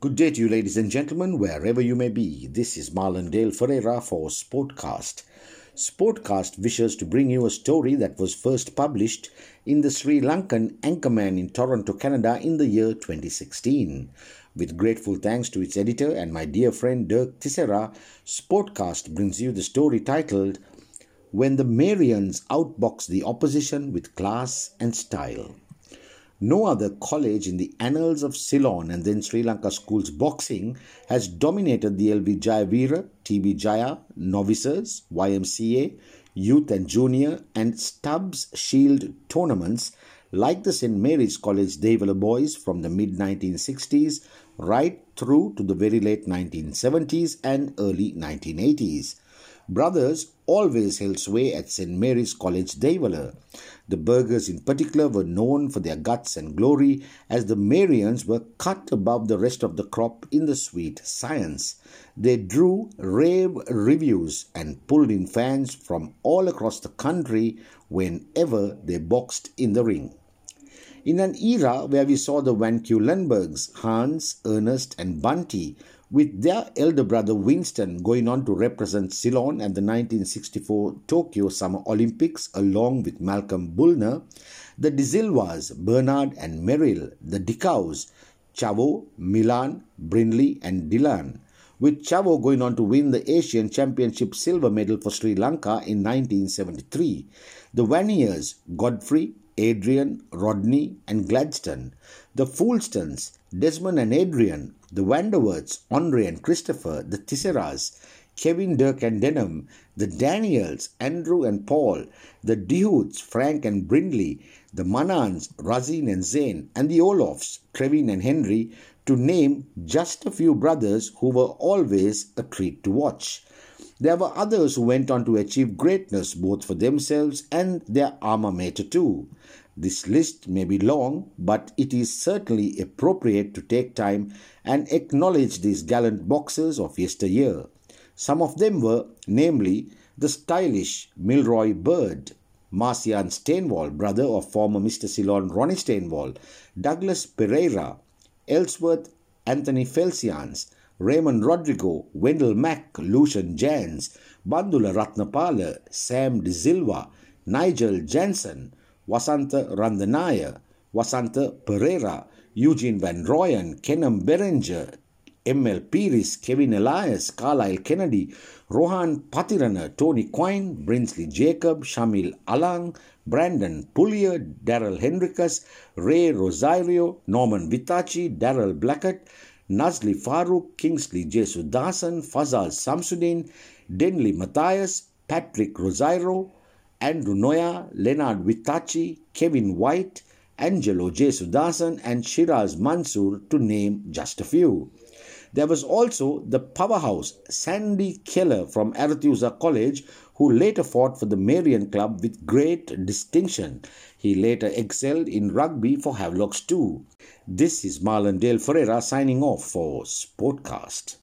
Good day to you, ladies and gentlemen, wherever you may be. This is Marlon Dale Ferreira for Sportcast. Sportcast wishes to bring you a story that was first published in the Sri Lankan Anchorman in Toronto, Canada in the year 2016. With grateful thanks to its editor and my dear friend Dirk Tissera, Sportcast brings you the story titled When the Marians Outbox the Opposition with Class and Style. No other college in the annals of Ceylon and then Sri Lanka schools boxing has dominated the LV Jayavira, TB Jaya, novices, YMCA, youth and junior, and Stubbs Shield tournaments like the St. Mary's College Dehiwala boys from the mid 1960s right through to the very late 1970s and early 1980s. Brothers always held sway at St. Mary's College, Dehiwala. The Burgers, in particular, were known for their guts and glory, as the Marians were cut above the rest of the crop in the sweet science. They drew rave reviews and pulled in fans from all across the country whenever they boxed in the ring. In an era where we saw the Van Cuylenbergs, Hans, Ernest, and Bunty with their elder brother Winston going on to represent Ceylon at the 1964 Tokyo Summer Olympics along with Malcolm Bullner, the De Silvas, Bernard and Merrill, the Dicaus, Chavo, Milan, Brindley and Dylan, with Chavo going on to win the Asian Championship silver medal for Sri Lanka in 1973. The Vaniers, Godfrey, Adrian, Rodney, and Gladstone, the Foolstons, Desmond and Adrian, the Vanderwerts, Andre and Christopher, the Tisseras, Kevin, Dirk and Denham, the Daniels, Andrew and Paul, the Dehoots, Frank and Brindley, the Manans, Razin and Zane, and the Olofs, Trevin and Henry, to name just a few brothers who were always a treat to watch. There were others who went on to achieve greatness both for themselves and their alma mater too. This list may be long, but it is certainly appropriate to take time and acknowledge these gallant boxers of yesteryear. Some of them were, namely, the stylish Milroy Bird, Marcian Steenwall, brother of former Mr. Ceylon Ronnie Steenwall, Douglas Pereira, Ellsworth Anthony Felsians, Raymond Rodrigo, Wendell Mack, Lucian Jans, Bandula Ratnapala, Sam De Silva, Nigel Jansen, Wasanta Randanaya, Wasanta Pereira, Eugene Van Royen, Kenham Berenger, M.L. Pires, Kevin Elias, Carlisle Kennedy, Rohan Patirana, Tony Quine, Brinsley Jacob, Shamil Alang, Brandon Pullier, Daryl Henricus, Ray Rosario, Norman Vitachi, Daryl Blackett, Nazli Farooq, Kingsley Jesudasan, Fazal Samsudin, Denley Matthias, Patrick Rosario, Andrew Noya, Leonard Vitachi, Kevin White, Angelo Jesudasan, and Shiraz Mansour, to name just a few. There was also the powerhouse Sandy Keller from Arethusa College, who later fought for the Marian Club with great distinction. He later excelled in rugby for Havelocks too. This is Marlon Dale Ferreira signing off for Sportcast.